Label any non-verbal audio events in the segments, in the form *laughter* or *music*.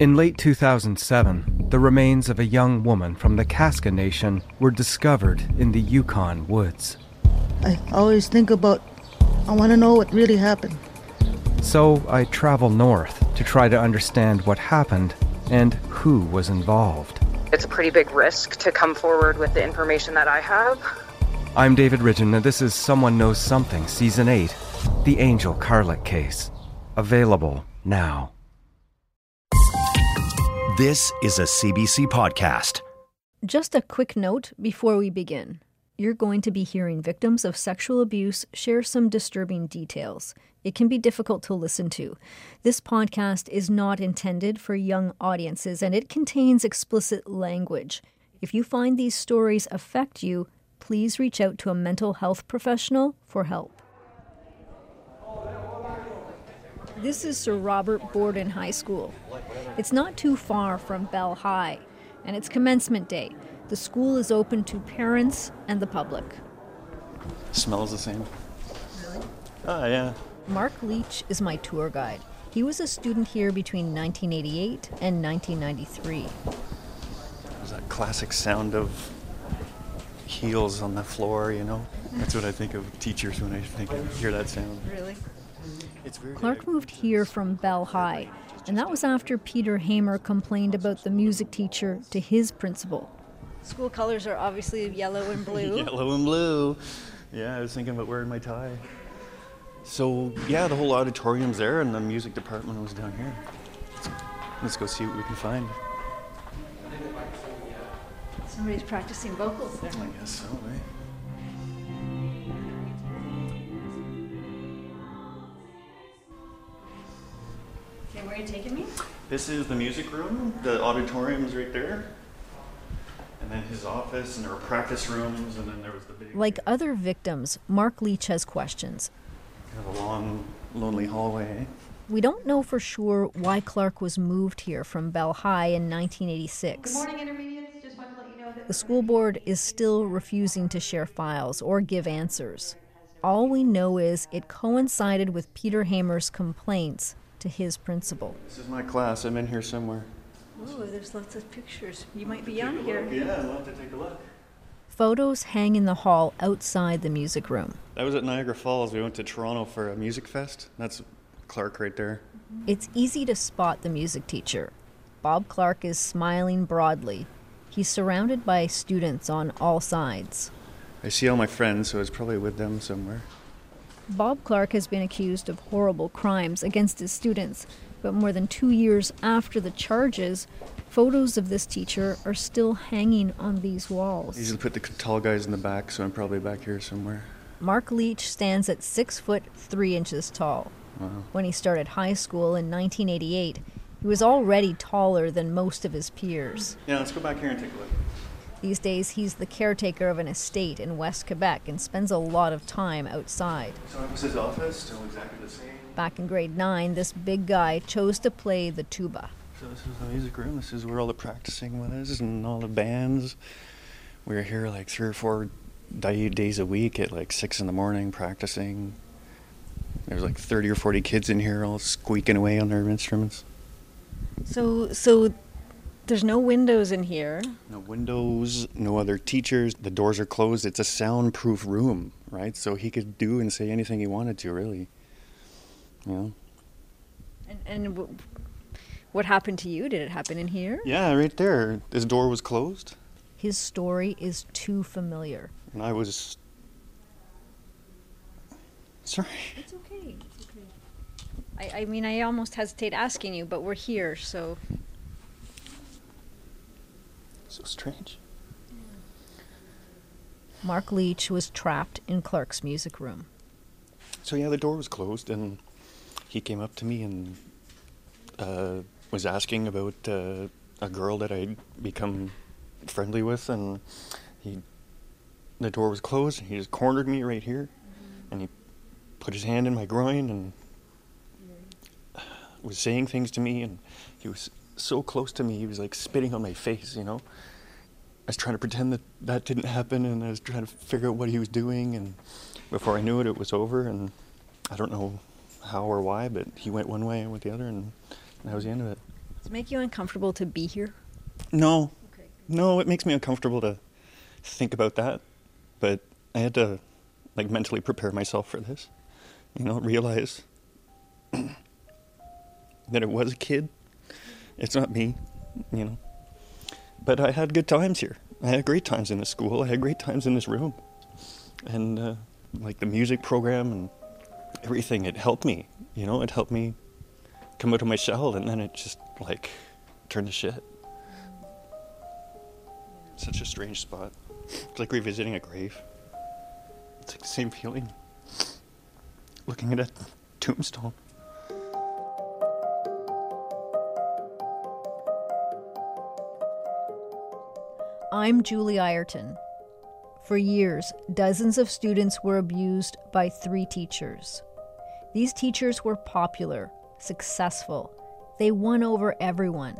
In late 2007, the remains of a young woman from the Kaska Nation were discovered in the Yukon woods. I always think about, I want to know what really happened. So I travel north to try to understand what happened and who was involved. It's a pretty big risk to come forward with the information that I have. I'm David Ridgen, and this is Someone Knows Something, Season 8 The Angel Carlick Case. Available now. This is a CBC podcast. Just a quick note before we begin. You're going to be hearing victims of sexual abuse share some disturbing details. It can be difficult to listen to. This podcast is not intended for young audiences and it contains explicit language. If you find these stories affect you, please reach out to a mental health professional for help. This is Sir Robert Borden High School. It's not too far from Bell High, and it's commencement day. The school is open to parents and the public. Smells the same. Really? Oh, yeah. Mark Leach is my tour guide. He was a student here between 1988 and 1993. There's that classic sound of heels on the floor, you know? That's what I think of teachers when I think I hear that sound. Really? It's very Clark moved here from Bell High, and that was after Peter Hamer complained about the music teacher to his principal. School colors are obviously yellow and blue. *laughs* Yellow and blue. Yeah, I was thinking about wearing my tie. So, yeah, the whole auditorium's there, and the music department was down here. Let's go see what we can find. Somebody's practicing vocals there. I guess so, eh? Okay, where are you taking me? This is the music room. The auditorium's right there. And then his office, and there were practice rooms, and then there was the big. Like other victims, Mark Leach has questions. Kind of a long, lonely hallway. Eh? We don't know for sure why Clark was moved here from Bell High in 1986. morning intermediates just want to let you know The school board is still refusing to share files or give answers. All we know is it coincided with Peter Hamer's complaints to his principal. This is my class. I'm in here somewhere. Oh, there's lots of pictures. You might be young here. Yeah, I'd love to take a look. Photos hang in the hall outside the music room. I was at Niagara Falls. We went to Toronto for a music fest. That's Clark right there. Mm-hmm. It's easy to spot the music teacher. Bob Clark is smiling broadly. He's surrounded by students on all sides. I see all my friends, so I was probably with them somewhere. Bob Clark has been accused of horrible crimes against his students, but more than two years after the charges, photos of this teacher are still hanging on these walls. I walls. usually put the tall guys in the back, so I'm probably back here somewhere. Mark Leach stands at six foot three inches tall. Wow. When he started high school in 1988, he was already taller than most of his peers. Yeah, let's go back here and take a look. These days, he's the caretaker of an estate in West Quebec and spends a lot of time outside. So that was his office, still exactly the same. Back in grade 9, this big guy chose to play the tuba. So this is the music room. This is where all the practicing was and all the bands. We were here like three or four days a week at like six in the morning practicing. There's like 30 or 40 kids in here all squeaking away on their instruments. So, so there's no windows in here. No windows, no other teachers. The doors are closed. It's a soundproof room, right? So he could do and say anything he wanted to, really. You know? And, and w- what happened to you? Did it happen in here? Yeah, right there. His door was closed, His story is too familiar. and I was. Sorry. It's okay. It's okay. I, I mean, I almost hesitate asking you, but we're here, so. So strange. Mark Leach was trapped in Clark's music room. So yeah, the door was closed, and he came up to me and uh, was asking about uh, a girl that I'd become friendly with, and he, the door was closed, and he just cornered me right here, and he put his hand in my groin and was saying things to me, and he was so close to me, he was like spitting on my face, you know. I was trying to pretend that that didn't happen, and I was trying to figure out what he was doing, and before I knew it, it was over, and I don't know how or why, but he went one way, I went the other, and that was the end of it. Does it make you uncomfortable to be here? No. No, it makes me uncomfortable to think about that. But I had to like mentally prepare myself for this. You know, realize *clears throat* that it was a kid. It's not me, you know. But I had good times here. I had great times in this school. I had great times in this room. And uh, like the music program and everything, it helped me. You know, it helped me come out of my shell and then it just like turned to shit. Such a strange spot. It's like revisiting a grave. It's like the same feeling. Looking at a tombstone. I'm Julie Ireton. For years, dozens of students were abused by three teachers. These teachers were popular, successful. They won over everyone,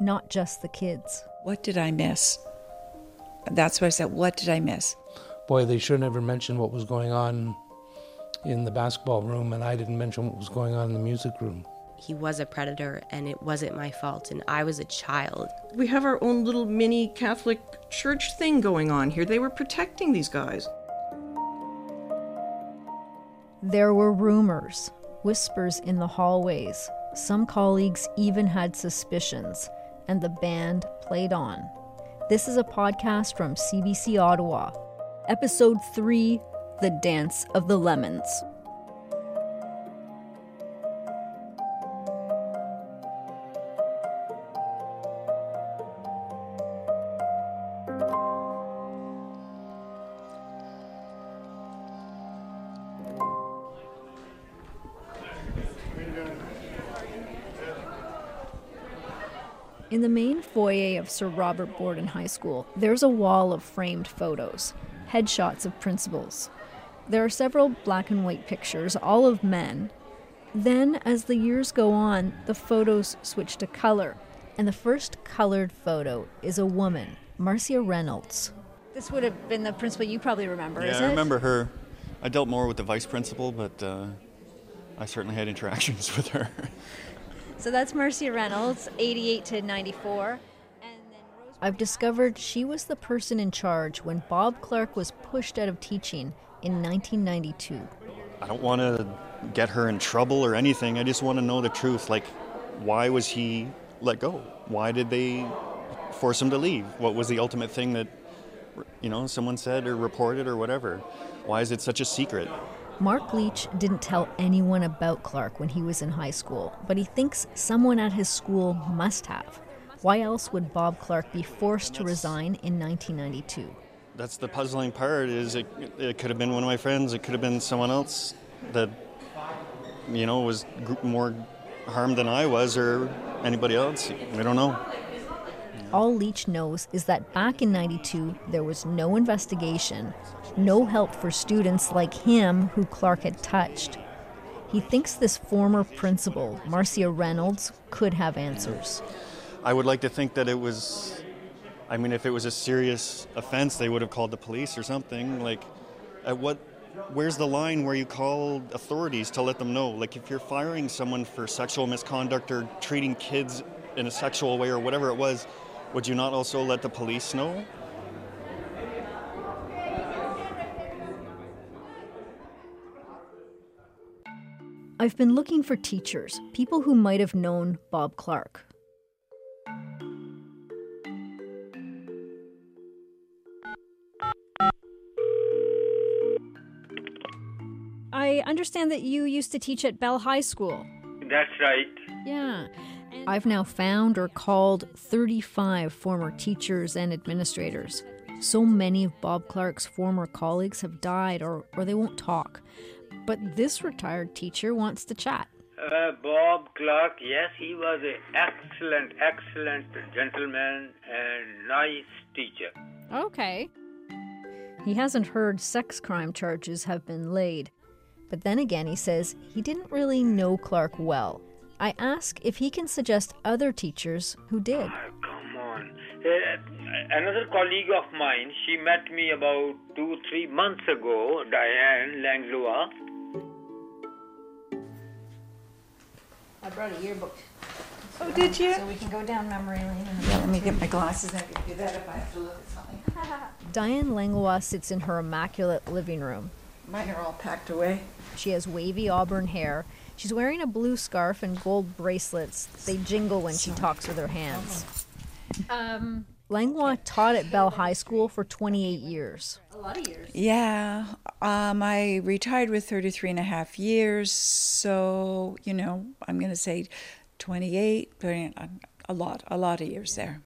not just the kids. What did I miss? That's what I said. What did I miss? Boy, they should never mention what was going on in the basketball room, and I didn't mention what was going on in the music room. He was a predator, and it wasn't my fault, and I was a child. We have our own little mini Catholic church thing going on here. They were protecting these guys. There were rumors, whispers in the hallways. Some colleagues even had suspicions, and the band played on. This is a podcast from CBC Ottawa. Episode 3 The Dance of the Lemons. Of Sir Robert Borden High School, there's a wall of framed photos, headshots of principals. There are several black and white pictures, all of men. Then, as the years go on, the photos switch to color, and the first colored photo is a woman, Marcia Reynolds. This would have been the principal you probably remember, yeah, is I remember her. I dealt more with the vice principal, but uh, I certainly had interactions *laughs* with her. So that's Marcia Reynolds, 88 to 94. I've discovered she was the person in charge when Bob Clark was pushed out of teaching in 1992. I don't want to get her in trouble or anything. I just want to know the truth. Like, why was he let go? Why did they force him to leave? What was the ultimate thing that, you know, someone said or reported or whatever? Why is it such a secret? Mark Leach didn't tell anyone about Clark when he was in high school, but he thinks someone at his school must have. Why else would Bob Clark be forced to resign in 1992? That's the puzzling part. Is it? It could have been one of my friends. It could have been someone else that, you know, was gr- more harmed than I was, or anybody else. We don't know. All Leach knows is that back in 92, there was no investigation, no help for students like him who Clark had touched. He thinks this former principal, Marcia Reynolds, could have answers. I would like to think that it was. I mean, if it was a serious offense, they would have called the police or something. Like, at what? Where's the line where you call authorities to let them know? Like, if you're firing someone for sexual misconduct or treating kids in a sexual way or whatever it was, would you not also let the police know? I've been looking for teachers, people who might have known Bob Clark. I understand that you used to teach at Bell High School. That's right. Yeah. I've now found or called 35 former teachers and administrators. So many of Bob Clark's former colleagues have died or, or they won't talk. But this retired teacher wants to chat. Uh, Bob Clark, yes, he was an excellent, excellent gentleman and nice teacher. Okay. He hasn't heard sex crime charges have been laid. But then again, he says he didn't really know Clark well. I ask if he can suggest other teachers who did. Come on. Uh, another colleague of mine, she met me about two, three months ago, Diane Langlois. I brought a yearbook. Oh, did you? So we can go down memory lane. Yeah, let me get my glasses. I can do that if I have to look at something. *laughs* Diane Langlois sits in her immaculate living room. Mine are all packed away. She has wavy auburn hair. She's wearing a blue scarf and gold bracelets. They jingle when she talks with her hands. Um, Langlois taught at Bell High School for 28 years. A lot of years. Yeah. Um, I retired with 33 and a half years. So, you know, I'm going to say 28, a lot, a lot of years there.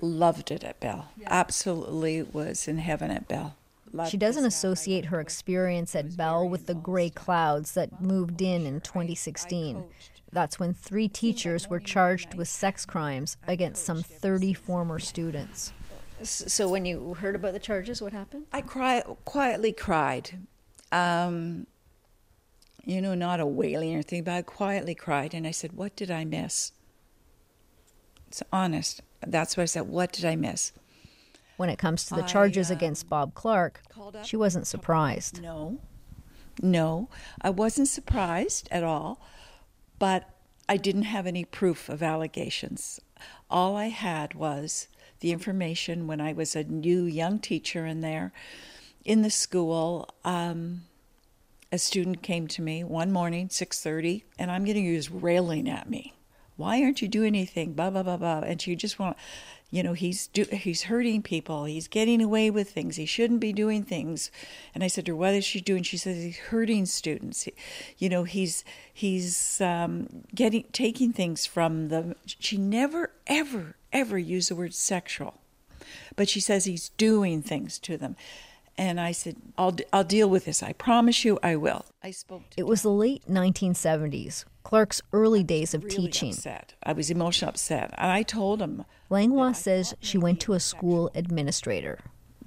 Loved it at Bell. Absolutely was in heaven at Bell. Loved She doesn't associate her experience at Bell with the gray clouds that moved in in 2016. That's when three teachers were charged with sex crimes against some 30 former students. So, when you heard about the charges, what happened? I cry, quietly cried. Um, you know, not a wailing or anything, but I quietly cried. And I said, What did I miss? It's honest. That's what I said. What did I miss? When it comes to the I, charges uh, against Bob Clark, she wasn't surprised. No, no, I wasn't surprised at all, but I didn't have any proof of allegations. All I had was the information when I was a new young teacher in there, in the school. Um, a student came to me one morning, six thirty, and I'm going to use railing at me. Why aren't you doing anything? Blah blah blah blah. And she just want, you know, he's do, he's hurting people. He's getting away with things. He shouldn't be doing things. And I said to her, "What is she doing?" She says, "He's hurting students. You know, he's he's um, getting taking things from them." She never ever ever used the word sexual, but she says he's doing things to them. And I said, I'll, I'll deal with this. I promise you I will. I spoke It was the late 1970s, Clark's early days of really teaching. upset. I was emotionally upset. And I told him, Langlois says she went to a school administrator.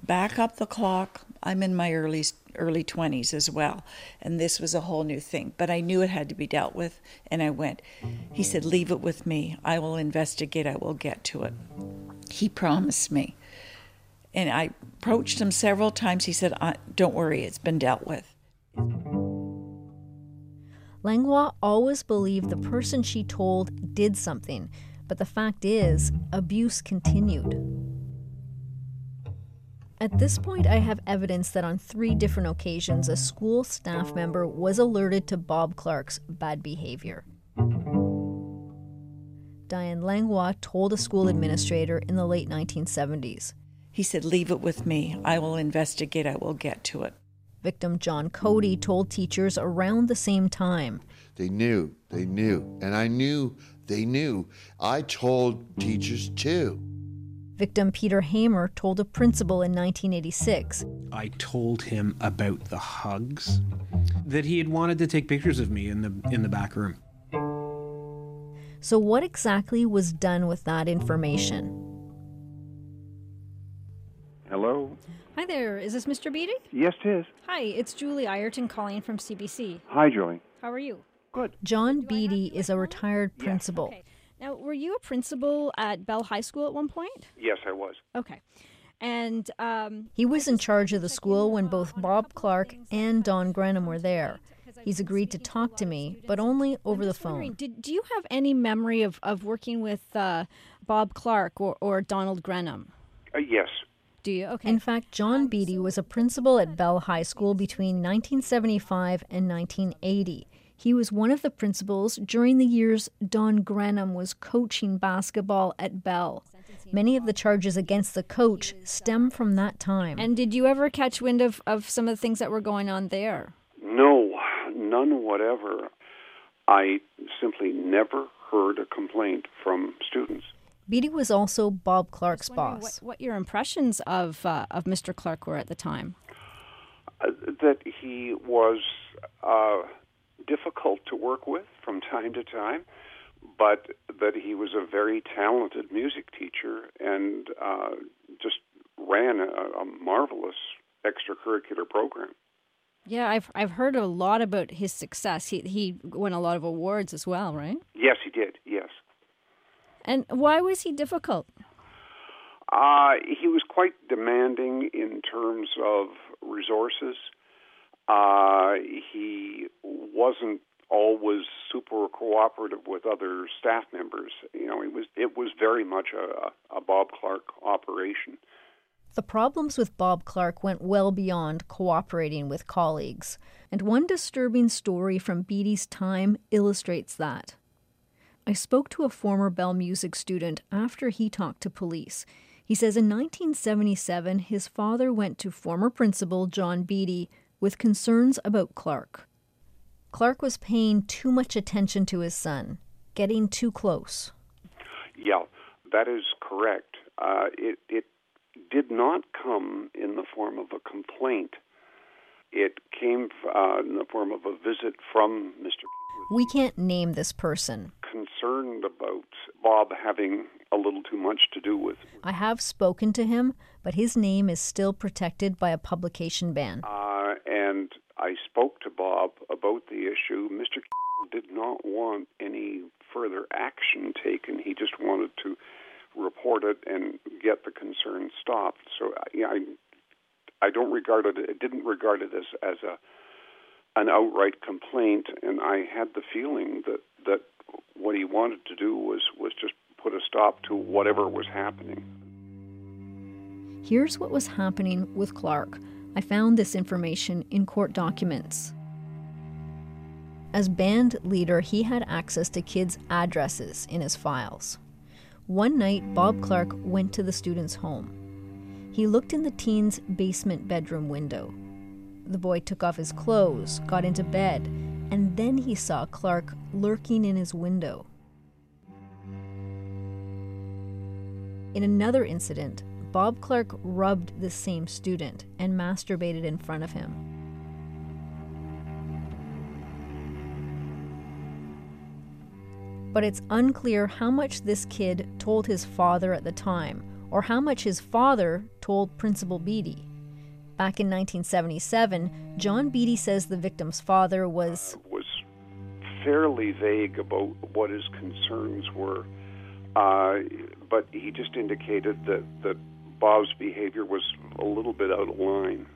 back up the clock. I'm in my early early 20s as well, and this was a whole new thing. But I knew it had to be dealt with, and I went. He said, "Leave it with me. I will investigate. I will get to it." He promised me, and I approached him several times. He said, "Don't worry, it's been dealt with." Langlois always believed the person she told did something, but the fact is, abuse continued. At this point, I have evidence that on three different occasions, a school staff member was alerted to Bob Clark's bad behavior. Diane Langlois told a school administrator in the late 1970s. He said, "Leave it with me. I will investigate. I will get to it." Victim John Cody told teachers around the same time. They knew, they knew, and I knew they knew. I told teachers too. Victim Peter Hamer told a principal in 1986. I told him about the hugs, that he had wanted to take pictures of me in the in the back room. So, what exactly was done with that information? Hello. Hi there. Is this Mr. Beatty? Yes, it is. Hi, it's Julie Ireton calling from CBC. Hi, Julie. How are you? Good. John Beatty is a retired principal. Okay. Now, were you a principal at Bell High School at one point? Yes, I was. Okay. And um, He was in charge of the school when both Bob Clark and Don Greenham were there. He's agreed to talk to me, but only over the phone. did do you have any memory of, of working with uh, Bob Clark or, or Donald Greenham? Uh, yes. Do you? Okay. In fact, John Beatty was a principal at Bell High School between 1975 and 1980. He was one of the principals during the years Don Greenham was coaching basketball at Bell. Many of the charges against the coach stem from that time. And did you ever catch wind of, of some of the things that were going on there? No, none whatever. I simply never heard a complaint from students. Beatty was also Bob Clark's boss. What, what your impressions of uh, of Mr. Clark were at the time? Uh, that he was uh, difficult to work with from *laughs* time to time, but that he was a very talented music teacher and uh, just ran a, a marvelous extracurricular program. Yeah, I've I've heard a lot about his success. He he won a lot of awards as well, right? Yes, he did. Yes. And why was he difficult? Uh, he was quite demanding in terms of resources. Uh, he wasn't always super cooperative with other staff members. You know, it was it was very much a, a Bob Clark operation. The problems with Bob Clark went well beyond cooperating with colleagues, and one disturbing story from Beatty's time illustrates that. I spoke to a former Bell Music student after he talked to police. He says in 1977 his father went to former principal John Beatty with concerns about Clark. Clark was paying too much attention to his son, getting too close. Yeah, that is correct. Uh, it, it did not come in the form of a complaint. It came uh, in the form of a visit from Mr. We can't name this person. Concerned about Bob having a little too much to do with. I have spoken to him, but his name is still protected by a publication ban. Uh, and I spoke to Bob about the issue. Mr. did not want any further action taken. He just wanted to report it and get the concern stopped. So yeah, I, I don't regard it. It didn't regard it as as a an outright complaint, and I had the feeling that that what he wanted to do was was just put a stop to whatever was happening. Here's what was happening with Clark. I found this information in court documents. As band leader, he had access to kids' addresses in his files. One night, Bob Clark went to the student's home. He looked in the teen's basement bedroom window. The boy took off his clothes, got into bed, and then he saw Clark lurking in his window. In another incident, Bob Clark rubbed the same student and masturbated in front of him. But it's unclear how much this kid told his father at the time, or how much his father told Principal Beatty. Back in 1977, John Beatty says the victim's father was was fairly vague about what his concerns were, uh, but he just indicated that that Bob's behavior was a little bit out of line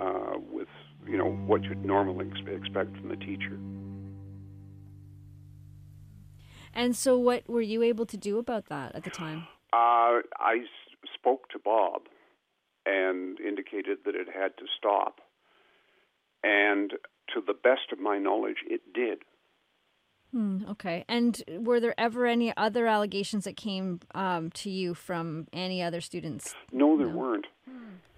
uh, with you know what you'd normally expect from the teacher. And so, what were you able to do about that at the time? Uh, I s- spoke to Bob and indicated that it had to stop. And to the best of my knowledge, it did. Hmm, okay. And were there ever any other allegations that came um, to you from any other students? No, there no. weren't.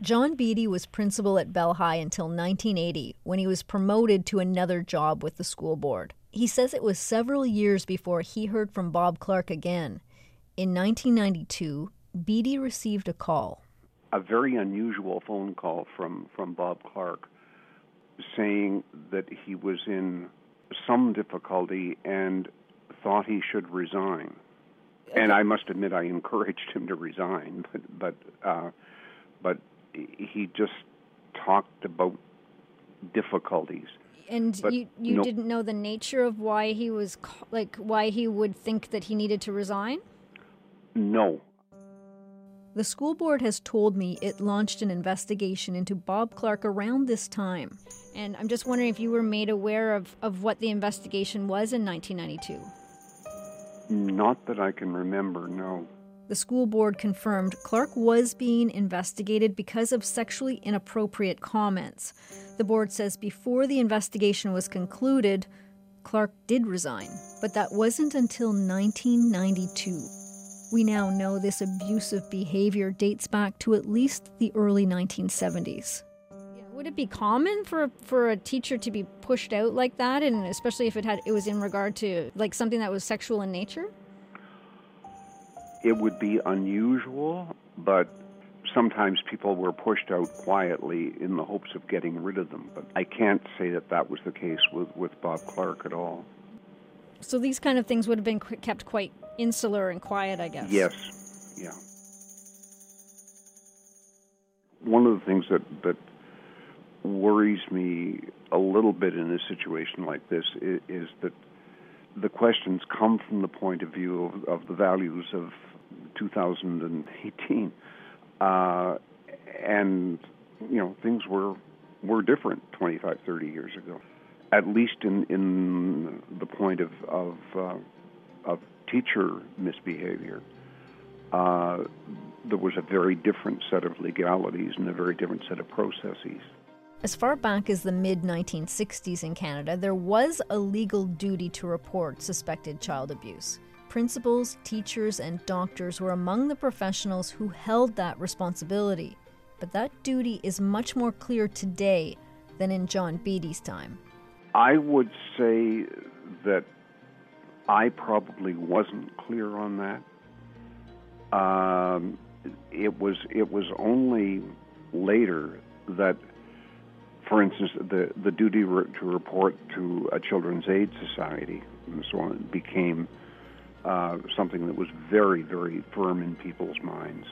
John Beatty was principal at Bell High until 1980 when he was promoted to another job with the school board. He says it was several years before he heard from Bob Clark again. In 1992, Beatty received a call. A very unusual phone call from, from Bob Clark saying that he was in some difficulty and thought he should resign. Okay. And I must admit, I encouraged him to resign, but but uh, but he just talked about difficulties. And but you you no, didn't know the nature of why he was like why he would think that he needed to resign? No. The school board has told me it launched an investigation into Bob Clark around this time. And I'm just wondering if you were made aware of, of what the investigation was in 1992. Not that I can remember, no. The school board confirmed Clark was being investigated because of sexually inappropriate comments. The board says before the investigation was concluded, Clark did resign, but that wasn't until 1992. We now know this abusive behavior dates back to at least the early 1970s. Would it be common for for a teacher to be pushed out like that, and especially if it had it was in regard to like something that was sexual in nature? It would be unusual, but sometimes people were pushed out quietly in the hopes of getting rid of them. But I can't say that that was the case with, with Bob Clark at all. So these kind of things would have been kept quite insular and quiet, I guess. Yes, yeah. One of the things that, that worries me a little bit in a situation like this is, is that the questions come from the point of view of, of the values of 2018, uh, and you know things were were different 25, 30 years ago. At least in in the point of of, uh, of teacher misbehavior, uh, there was a very different set of legalities and a very different set of processes. As far back as the mid 1960s in Canada, there was a legal duty to report suspected child abuse. Principals, teachers, and doctors were among the professionals who held that responsibility. But that duty is much more clear today than in John Beatty's time. I would say that I probably wasn't clear on that. Um, it was it was only later that, for instance, the the duty re- to report to a Children's Aid Society and so on became uh, something that was very very firm in people's minds.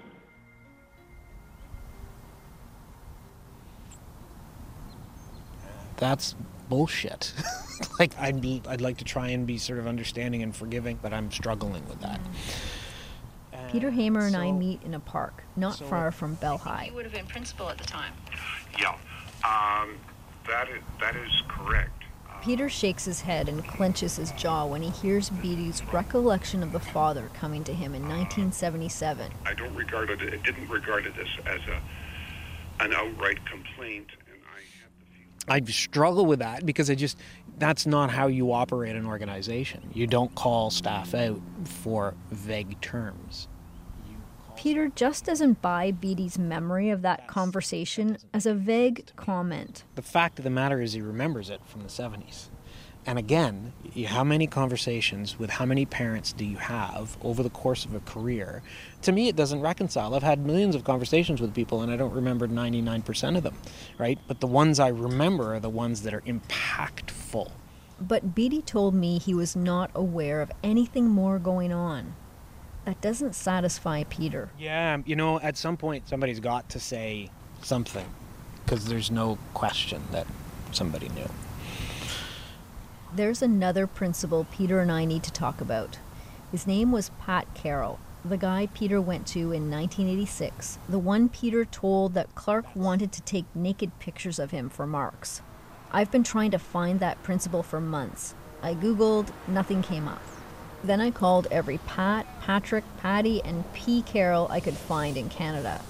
That's bullshit. *laughs* like I'd I'd like to try and be sort of understanding and forgiving, but I'm struggling with that. Mm-hmm. Peter Hamer and I meet in a park not far from Bell High. You would have been principal at the time. Yeah, um, that is that is correct. Peter um, shakes his head and clenches his jaw when he hears Beatty's recollection of the father coming to him in uh, 1977. I don't regard it. It didn't regard it as as a an outright complaint. I struggle with that because I just that's not how you operate an organization. You don't call staff out for vague terms. Peter just doesn't buy Beatty's memory of that conversation as a vague comment. The fact of the matter is he remembers it from the 70s. And again, how many conversations with how many parents do you have over the course of a career? To me, it doesn't reconcile. I've had millions of conversations with people and I don't remember 99% of them, right? But the ones I remember are the ones that are impactful. But Beatty told me he was not aware of anything more going on. That doesn't satisfy Peter. Yeah, you know, at some point somebody's got to say something because there's no question that somebody knew. There's another principal Peter and I need to talk about. His name was Pat Carroll, the guy Peter went to in 1986, the one Peter told that Clark wanted to take naked pictures of him for marks. I've been trying to find that principal for months. I Googled, nothing came up. Then I called every Pat, Patrick, Patty, and P. Carroll I could find in Canada.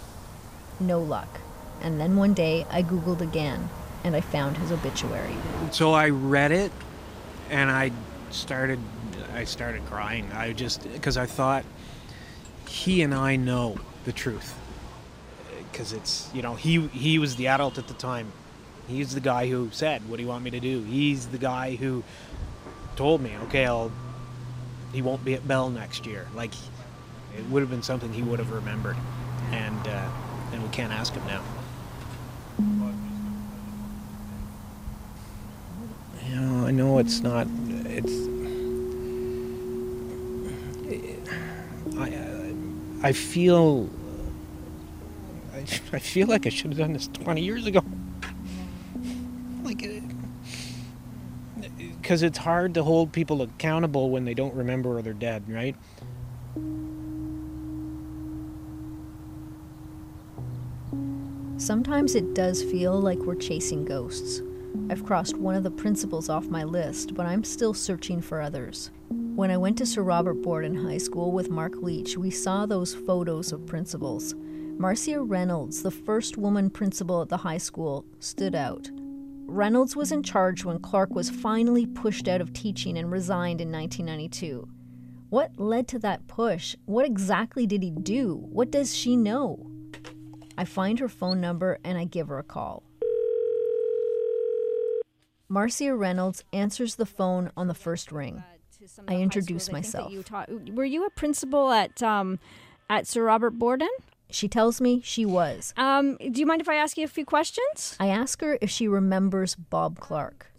No luck. And then one day I Googled again, and I found his obituary. So I read it and I started I started crying. I just because I thought he and I know the truth because it's you know he he was the adult at the time. He's the guy who said, "What do you want me to do?" He's the guy who told me, "Okay, I'll." He won't be at Bell next year. Like it would have been something he would have remembered, and uh, and we can't ask him now. You it's not. It's. I, I feel. I, I feel like I should have done this 20 years ago. Like, because it's hard to hold people accountable when they don't remember or they're dead, right? Sometimes it does feel like we're chasing ghosts. I've crossed one of the principals off my list, but I'm still searching for others. When I went to Sir Robert Borden High School with Mark Leach, we saw those photos of principals. Marcia Reynolds, the first woman principal at the high school, stood out. Reynolds was in charge when Clark was finally pushed out of teaching and resigned in 1992. What led to that push? What exactly did he do? What does she know? I find her phone number and I give her a call. Marcia Reynolds answers the phone on the first ring. I introduce myself. You taught, were you a principal at um, at Sir Robert Borden? She tells me she was. Um, do you mind if I ask you a few questions? I ask her if she remembers Bob Clark.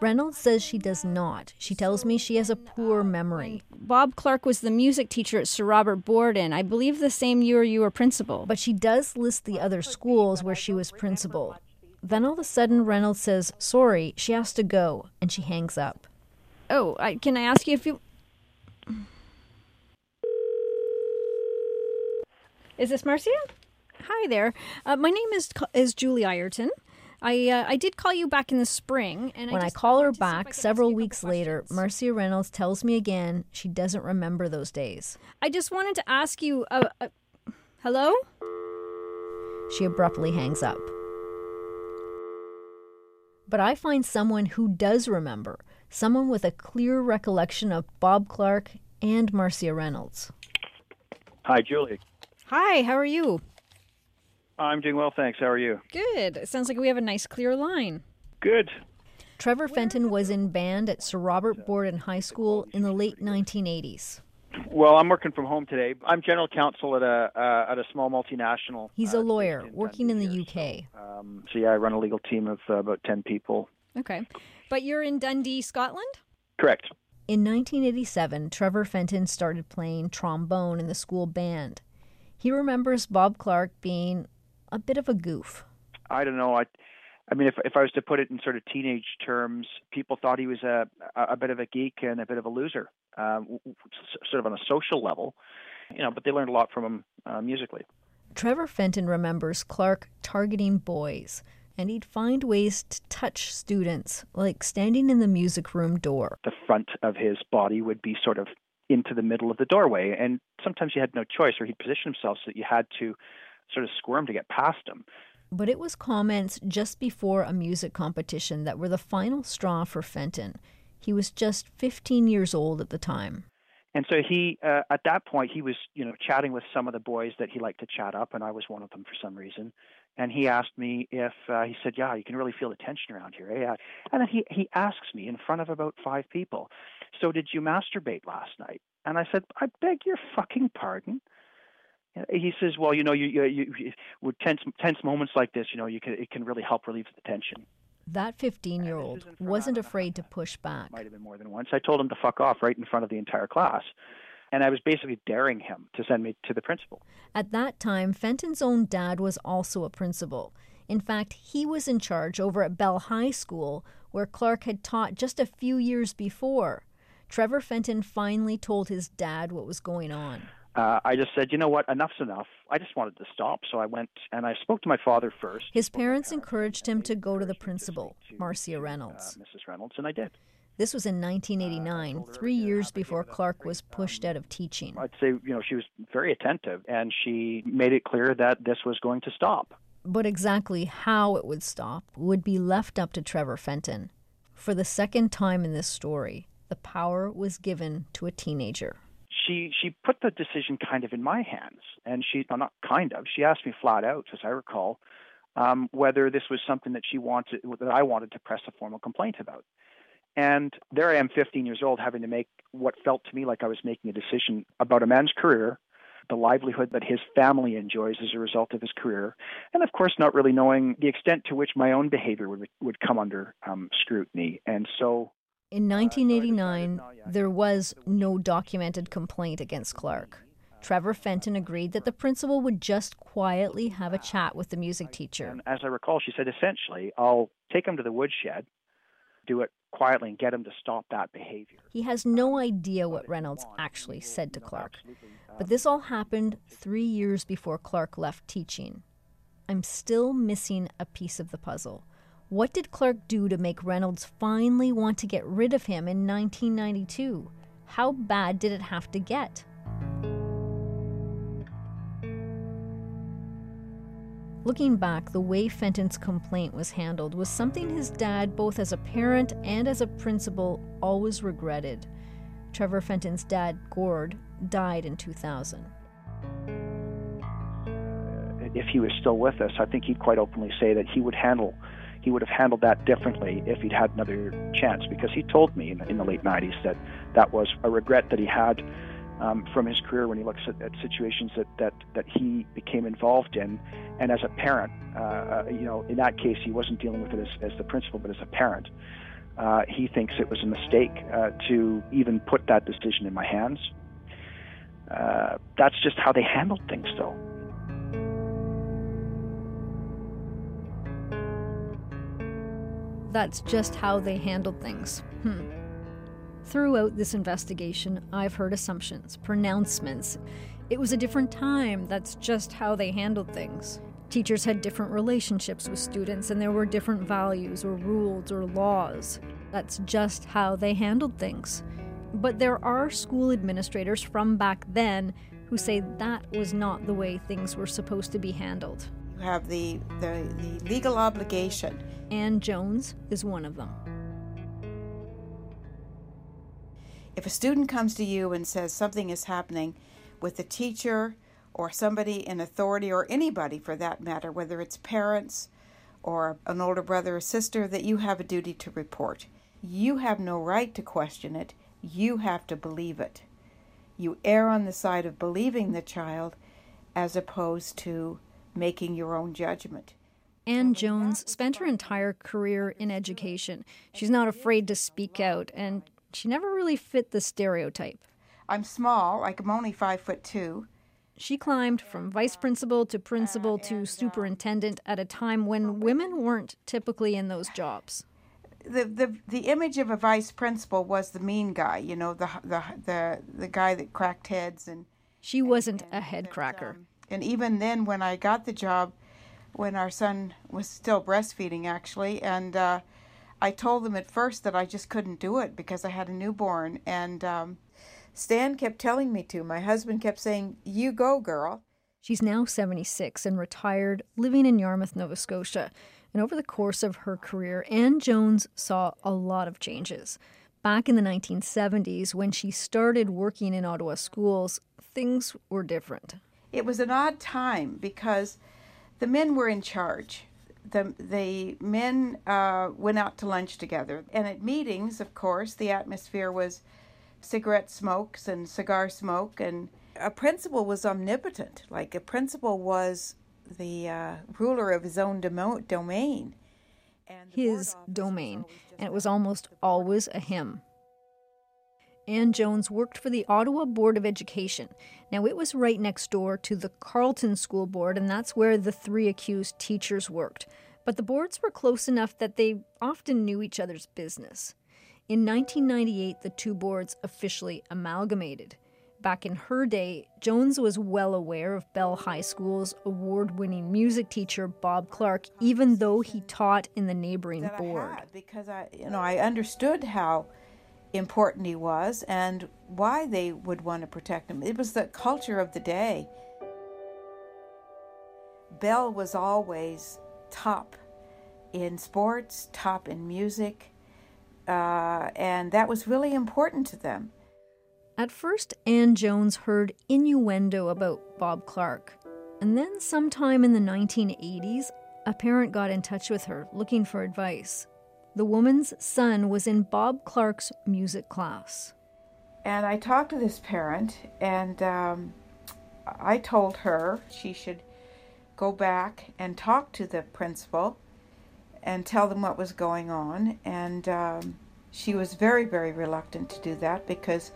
Reynolds says she does not. She tells me she has a poor memory. Bob Clark was the music teacher at Sir Robert Borden. I believe the same year you were principal. But she does list the other schools where she was principal. Then all of a sudden, Reynolds says, Sorry, she has to go, and she hangs up. Oh, I, can I ask you if you. Is this Marcia? Hi there. Uh, my name is is Julie Ireton. I uh, I did call you back in the spring, and when I, just- call her wanted to see if I back several ask you a weeks later. Marcia Reynolds tells me again she doesn't remember those days. I just wanted to ask you. Uh, uh, hello. She abruptly hangs up. But I find someone who does remember, someone with a clear recollection of Bob Clark and Marcia Reynolds. Hi, Julie. Hi. How are you? I'm doing well, thanks. How are you? Good. It sounds like we have a nice clear line. Good. Trevor Fenton was in band at Sir Robert Borden High School in the late 1980s. Well, I'm working from home today. I'm general counsel at a uh, at a small multinational. He's a lawyer working in the UK. Um, so yeah, I run a legal team of uh, about ten people. Okay. But you're in Dundee, Scotland? Correct. In 1987, Trevor Fenton started playing trombone in the school band. He remembers Bob Clark being a bit of a goof. I don't know. I, I mean, if if I was to put it in sort of teenage terms, people thought he was a a bit of a geek and a bit of a loser, um, w- w- s- sort of on a social level, you know. But they learned a lot from him uh, musically. Trevor Fenton remembers Clark targeting boys, and he'd find ways to touch students, like standing in the music room door. The front of his body would be sort of into the middle of the doorway, and sometimes you had no choice, or he'd position himself so that you had to sort of squirm to get past him. But it was comments just before a music competition that were the final straw for Fenton. He was just 15 years old at the time. And so he, uh, at that point, he was, you know, chatting with some of the boys that he liked to chat up, and I was one of them for some reason. And he asked me if uh, he said, "Yeah, you can really feel the tension around here." Eh? And then he he asks me in front of about five people, "So did you masturbate last night?" And I said, "I beg your fucking pardon." He says, "Well, you know, you you, you, you with tense tense moments like this, you know, you can it can really help relieve the tension." That 15 year old wasn't afraid to push back. Might have been more than once. I told him to fuck off right in front of the entire class, and I was basically daring him to send me to the principal. At that time, Fenton's own dad was also a principal. In fact, he was in charge over at Bell High School, where Clark had taught just a few years before. Trevor Fenton finally told his dad what was going on. Uh, I just said, you know what, enough's enough. I just wanted to stop, so I went and I spoke to my father first, His parents encouraged him to go to the principal, Marcia Reynolds. uh, Mrs. Reynolds, and I did. This was in 1989, three years before Clark was pushed out of teaching. I'd say, you know, she was very attentive, and she made it clear that this was going to stop. But exactly how it would stop would be left up to Trevor Fenton. For the second time in this story, the power was given to a teenager. She she put the decision kind of in my hands, and she well, not kind of. She asked me flat out, as I recall, um, whether this was something that she wanted that I wanted to press a formal complaint about. And there I am, 15 years old, having to make what felt to me like I was making a decision about a man's career, the livelihood that his family enjoys as a result of his career, and of course, not really knowing the extent to which my own behavior would would come under um, scrutiny. And so, In 1989, there was no documented complaint against Clark. Trevor Fenton agreed that the principal would just quietly have a chat with the music teacher. as I recall, she said essentially, "I'll take him to the woodshed, do it quietly, and get him to stop that behavior." He has no idea what Reynolds actually said to Clark. But this all happened three years before Clark left teaching. I'm still missing a piece of the puzzle. What did Clark do to make Reynolds finally want to get rid of him in 1992? How bad did it have to get? Looking back, the way Fenton's complaint was handled was something his dad, both as a parent and as a principal, always regretted. Trevor Fenton's dad, Gord, died in 2000. If he was still with us, I think he'd quite openly say that he would handle, he would have handled that differently if he'd had another chance. Because he told me in, in the late '90s that that was a regret that he had um, from his career when he looks at, at situations that, that that he became involved in, and as a parent, uh, uh, you know, in that case, he wasn't dealing with it as, as the principal, but as a parent. Uh, he thinks it was a mistake uh, to even put that decision in my hands. Uh, that's just how they handled things, though. That's just how they handled things. Hmm. Throughout this investigation, I've heard assumptions, pronouncements. It was a different time. That's just how they handled things. Teachers had different relationships with students, and there were different values or rules or laws. That's just how they handled things. But there are school administrators from back then who say that was not the way things were supposed to be handled. Have the, the, the legal obligation. Anne Jones is one of them. If a student comes to you and says something is happening with the teacher or somebody in authority or anybody for that matter, whether it's parents or an older brother or sister, that you have a duty to report. You have no right to question it. You have to believe it. You err on the side of believing the child as opposed to making your own judgment. Anne Jones spent her entire career in education. She's not afraid to speak out, and she never really fit the stereotype. I'm small, like I'm only five foot two. She climbed from vice principal to principal to superintendent at a time when women weren't typically in those jobs. The, the the image of a vice principal was the mean guy, you know, the the the, the guy that cracked heads and she wasn't a head cracker. And even then when I got the job when our son was still breastfeeding actually and uh, I told them at first that I just couldn't do it because I had a newborn and um, Stan kept telling me to. My husband kept saying, You go, girl. She's now 76 and retired, living in Yarmouth, Nova Scotia. And over the course of her career, Anne Jones saw a lot of changes. Back in the 1970s, when she started working in Ottawa schools, things were different. It was an odd time because the men were in charge. The, the men uh, went out to lunch together. And at meetings, of course, the atmosphere was cigarette smokes and cigar smoke. And a principal was omnipotent. Like a principal was the uh, ruler of his own demo- domain. His domain. and it was almost always a him Anne Jones worked for the Ottawa Board of Education. Now, it was right next door to the Carleton School Board, and that's where the three accused teachers worked. But the boards were close enough that they often knew each other's business. In 1998, the two boards officially amalgamated. Back in her day, Jones was well aware of Bell High School's award winning music teacher Bob Clark, even though he taught in the neighboring board. I because I, you know, I understood how important he was and why they would want to protect him. It was the culture of the day. Bell was always top in sports, top in music, uh, and that was really important to them. At first, Anne Jones heard innuendo about Bob Clark. And then, sometime in the 1980s, a parent got in touch with her looking for advice. The woman's son was in Bob Clark's music class. And I talked to this parent, and um, I told her she should go back and talk to the principal and tell them what was going on. And um, she was very, very reluctant to do that because,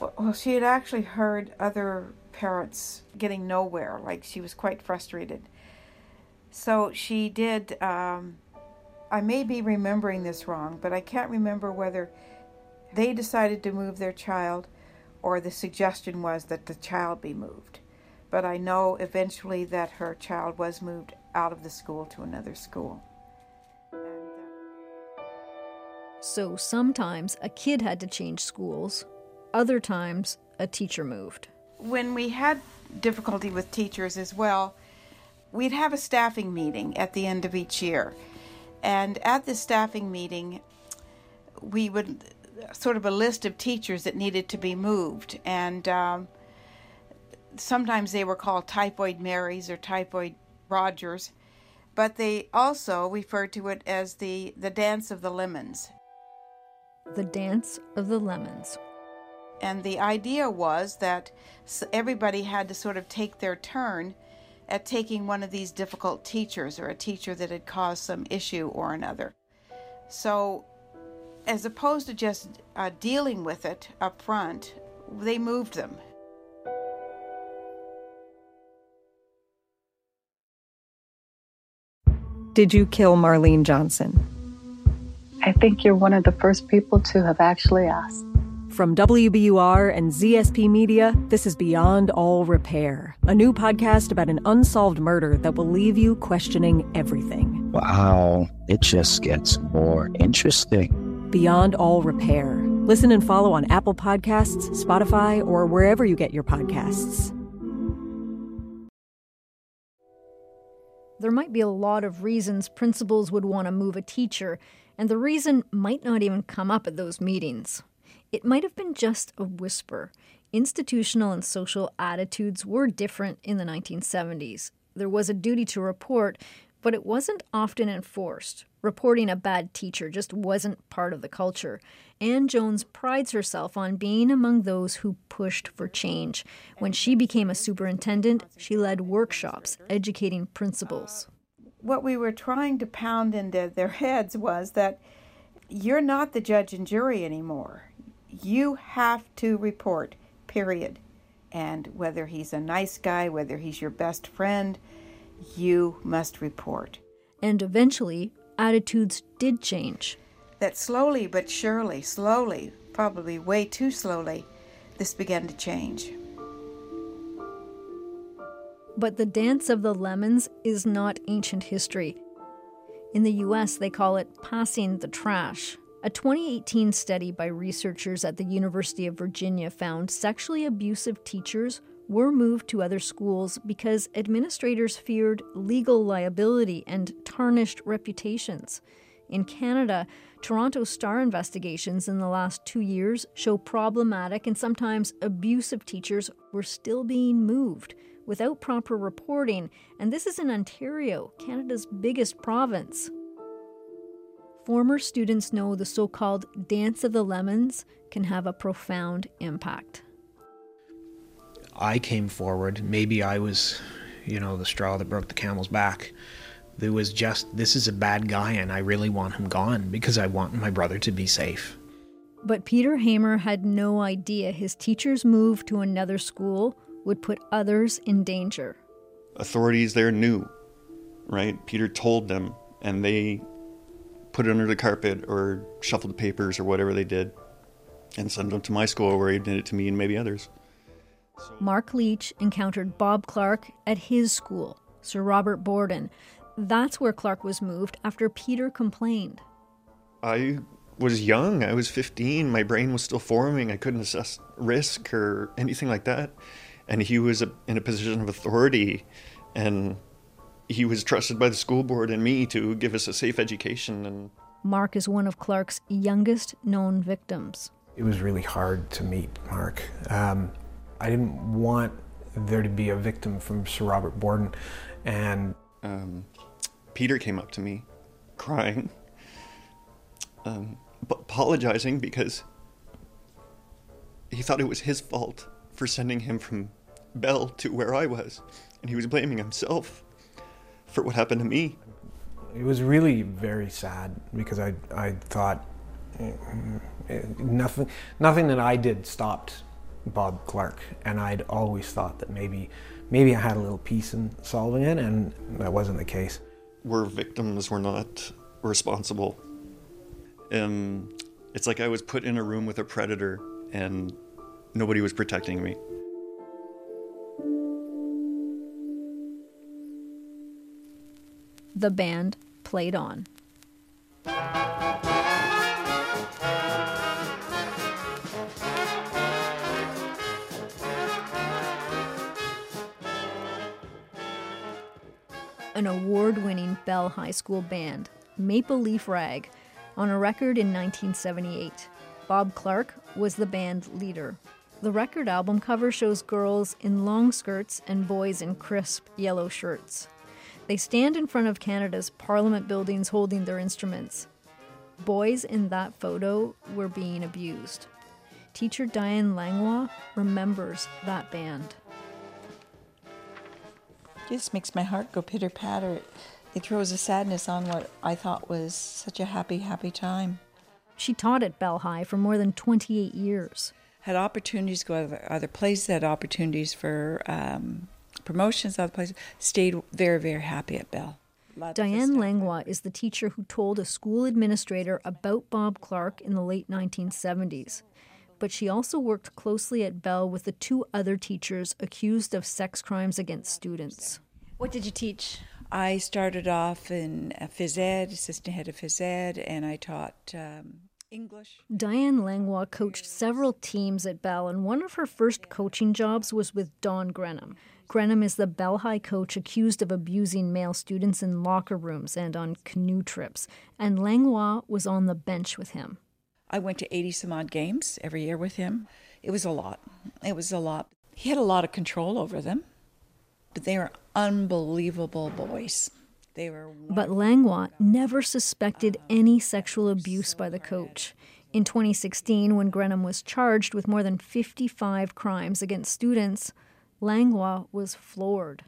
well, she had actually heard other parents getting nowhere. Like she was quite frustrated. So she did. Um, I may be remembering this wrong, but I can't remember whether they decided to move their child or the suggestion was that the child be moved. But I know eventually that her child was moved out of the school to another school. So sometimes a kid had to change schools, other times a teacher moved. When we had difficulty with teachers as well, we'd have a staffing meeting at the end of each year. And at the staffing meeting, we would sort of a list of teachers that needed to be moved. And um, sometimes they were called typhoid Marys or typhoid Rogers, but they also referred to it as the, the dance of the lemons. The Dance of the Lemons. And the idea was that everybody had to sort of take their turn at taking one of these difficult teachers or a teacher that had caused some issue or another. So, as opposed to just uh, dealing with it up front, they moved them. Did you kill Marlene Johnson? I think you're one of the first people to have actually asked. From WBUR and ZSP Media, this is Beyond All Repair, a new podcast about an unsolved murder that will leave you questioning everything. Wow, it just gets more interesting. Beyond All Repair. Listen and follow on Apple Podcasts, Spotify, or wherever you get your podcasts. There might be a lot of reasons principals would want to move a teacher, and the reason might not even come up at those meetings. It might have been just a whisper. Institutional and social attitudes were different in the 1970s. There was a duty to report, but it wasn't often enforced. Reporting a bad teacher just wasn't part of the culture. Anne Jones prides herself on being among those who pushed for change. When she became a superintendent, she led workshops educating principals. What we were trying to pound into their heads was that you're not the judge and jury anymore. You have to report, period. And whether he's a nice guy, whether he's your best friend, you must report. And eventually, attitudes did change. That slowly but surely, slowly, probably way too slowly, this began to change. But the dance of the lemons is not ancient history. In the US, they call it passing the trash. A 2018 study by researchers at the University of Virginia found sexually abusive teachers were moved to other schools because administrators feared legal liability and tarnished reputations. In Canada, Toronto Star investigations in the last two years show problematic and sometimes abusive teachers were still being moved without proper reporting, and this is in Ontario, Canada's biggest province. Former students know the so called dance of the lemons can have a profound impact. I came forward. Maybe I was, you know, the straw that broke the camel's back. There was just, this is a bad guy and I really want him gone because I want my brother to be safe. But Peter Hamer had no idea his teacher's move to another school would put others in danger. Authorities there knew, right? Peter told them, and they put it under the carpet or shuffled the papers or whatever they did and sent them to my school where he did it to me and maybe others. Mark Leach encountered Bob Clark at his school, Sir Robert Borden. That's where Clark was moved after Peter complained. I was young. I was 15. My brain was still forming. I couldn't assess risk or anything like that. And he was a, in a position of authority. And he was trusted by the school board and me to give us a safe education. And Mark is one of Clark's youngest known victims. It was really hard to meet Mark. Um, I didn't want there to be a victim from Sir Robert Borden. And um, Peter came up to me crying, um, apologizing because he thought it was his fault for sending him from Bell to where I was. And he was blaming himself for what happened to me. It was really very sad because I, I thought eh, nothing, nothing that I did stopped Bob Clark, and I'd always thought that maybe, maybe I had a little piece in solving it, and that wasn't the case. We're victims. We're not responsible. Um, it's like I was put in a room with a predator, and nobody was protecting me. The band played on. an award winning Bell High School band, Maple Leaf Rag, on a record in 1978. Bob Clark was the band leader. The record album cover shows girls in long skirts and boys in crisp yellow shirts. They stand in front of Canada's Parliament buildings holding their instruments. Boys in that photo were being abused. Teacher Diane Langlois remembers that band just makes my heart go pitter patter. It throws a sadness on what I thought was such a happy, happy time. She taught at Bell High for more than 28 years. Had opportunities to go to other places, had opportunities for um, promotions, other places. Stayed very, very happy at Bell. Diane Langlois is the teacher who told a school administrator about Bob Clark in the late 1970s. but she also worked closely at Bell with the two other teachers accused of sex crimes against students. What did you teach? I started off in phys ed, assistant head of phys ed, and I taught um, English. Diane Langlois coached several teams at Bell, and one of her first coaching jobs was with Don Greenham. Greenham is the Bell High coach accused of abusing male students in locker rooms and on canoe trips, and Langlois was on the bench with him. I went to 80 some odd games every year with him. It was a lot. It was a lot. He had a lot of control over them, but they were unbelievable boys. They were. But Langlois never suspected any sexual abuse by the coach. In 2016, when Greenham was charged with more than 55 crimes against students, Langlois was floored.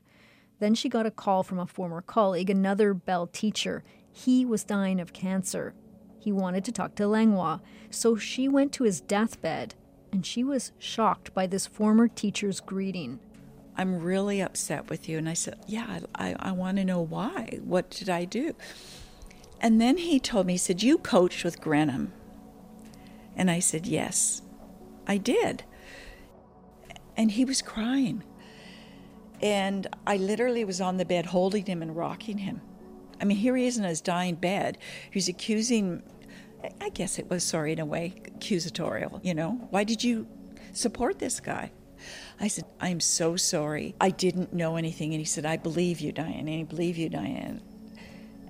Then she got a call from a former colleague, another Bell teacher. He was dying of cancer. He wanted to talk to Langlois, so she went to his deathbed, and she was shocked by this former teacher's greeting. I'm really upset with you. And I said, Yeah, I, I want to know why. What did I do? And then he told me, He said, You coached with Greenham. And I said, Yes, I did. And he was crying. And I literally was on the bed holding him and rocking him. I mean, here he is in his dying bed. He's accusing, I guess it was, sorry, in a way, accusatorial, you know? Why did you support this guy? I said, I'm so sorry. I didn't know anything. And he said, I believe you, Diane. I believe you, Diane.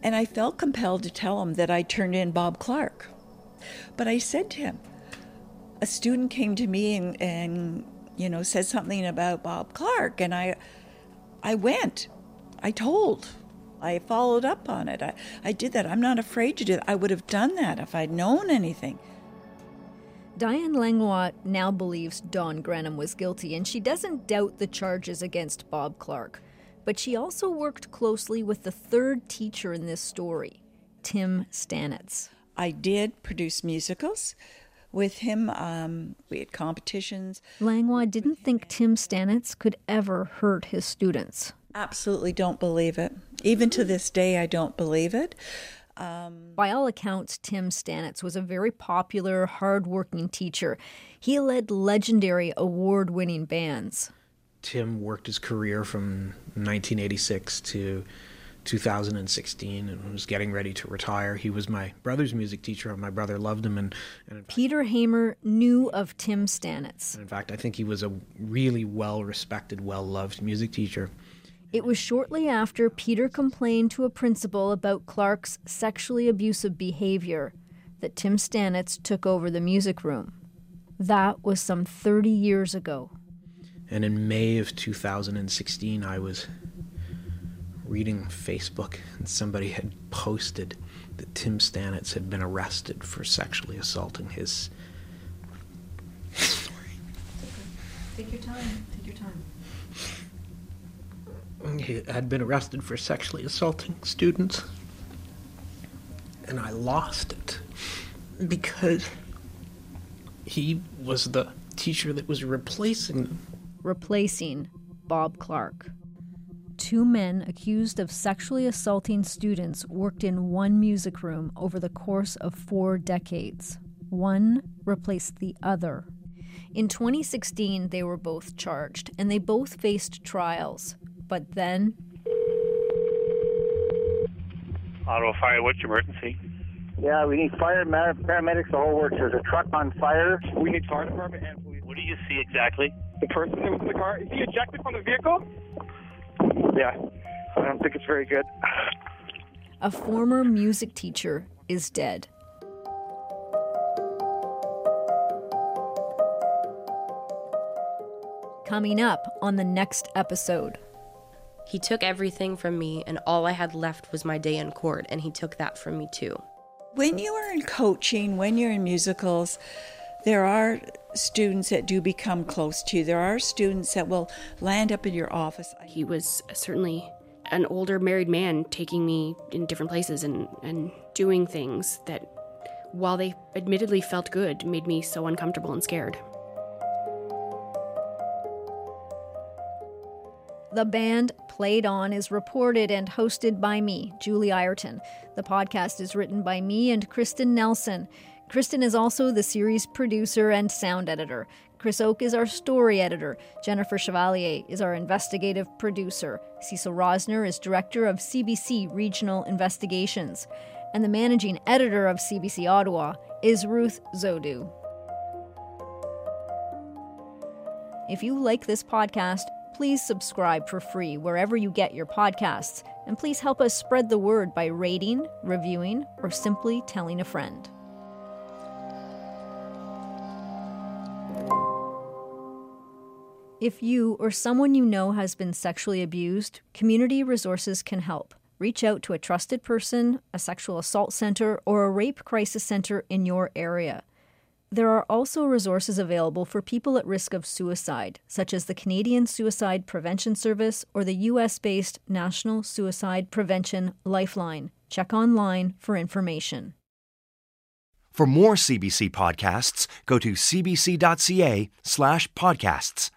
And I felt compelled to tell him that I turned in Bob Clark. But I said to him, a student came to me and, and you know, said something about Bob Clark. And I, I went. I told. I followed up on it. I, I did that. I'm not afraid to do that. I would have done that if I'd known anything. Diane Langlois now believes Don Greenham was guilty, and she doesn't doubt the charges against Bob Clark. But she also worked closely with the third teacher in this story, Tim Stanitz. I did produce musicals with him. Um, we had competitions. Langlois didn't think Tim Stanitz could ever hurt his students. Absolutely don't believe it. Even to this day, I don't believe it. Um, By all accounts, Tim Stanitz was a very popular, hardworking teacher. He led legendary award winning bands. Tim worked his career from 1986 to 2016 and was getting ready to retire. He was my brother's music teacher, and my brother loved him. And, and Peter Hamer knew of Tim Stanitz. In fact, I think he was a really well respected, well loved music teacher. It was shortly after Peter complained to a principal about Clark's sexually abusive behavior that Tim Stanitz took over the music room. That was some 30 years ago. And in May of 2016, I was reading Facebook, and somebody had posted that Tim Stanitz had been arrested for sexually assaulting his. Story. Take your time. Take your time. He had been arrested for sexually assaulting students. And I lost it because he was the teacher that was replacing replacing Bob Clark. Two men accused of sexually assaulting students worked in one music room over the course of four decades. One replaced the other. In 2016, they were both charged, and they both faced trials. But then. Auto fire, what's your emergency? Yeah, we need fire, paramedics, the whole works. There's a truck on fire. We need fire department and police. What do you see exactly? The person that was in the car. Is he ejected from the vehicle? Yeah, I don't think it's very good. *sighs* A former music teacher is dead. Coming up on the next episode. He took everything from me, and all I had left was my day in court, and he took that from me too. When you are in coaching, when you're in musicals, there are students that do become close to you. There are students that will land up in your office. He was certainly an older married man taking me in different places and, and doing things that, while they admittedly felt good, made me so uncomfortable and scared. The band Played On is reported and hosted by me, Julie Ireton. The podcast is written by me and Kristen Nelson. Kristen is also the series producer and sound editor. Chris Oke is our story editor. Jennifer Chevalier is our investigative producer. Cecil Rosner is director of CBC Regional Investigations. And the managing editor of CBC Ottawa is Ruth Zowdu. If you like this podcast, please subscribe for free wherever you get your podcasts. And please help us spread the word by rating, reviewing, or simply telling a friend. If you or someone you know has been sexually abused, community resources can help. Reach out to a trusted person, a sexual assault center, or a rape crisis center in your area. There are also resources available for people at risk of suicide, such as the Canadian Suicide Prevention Service or the US based National Suicide Prevention Lifeline. Check online for information. For more CBC podcasts, go to cbc.ca slash podcasts.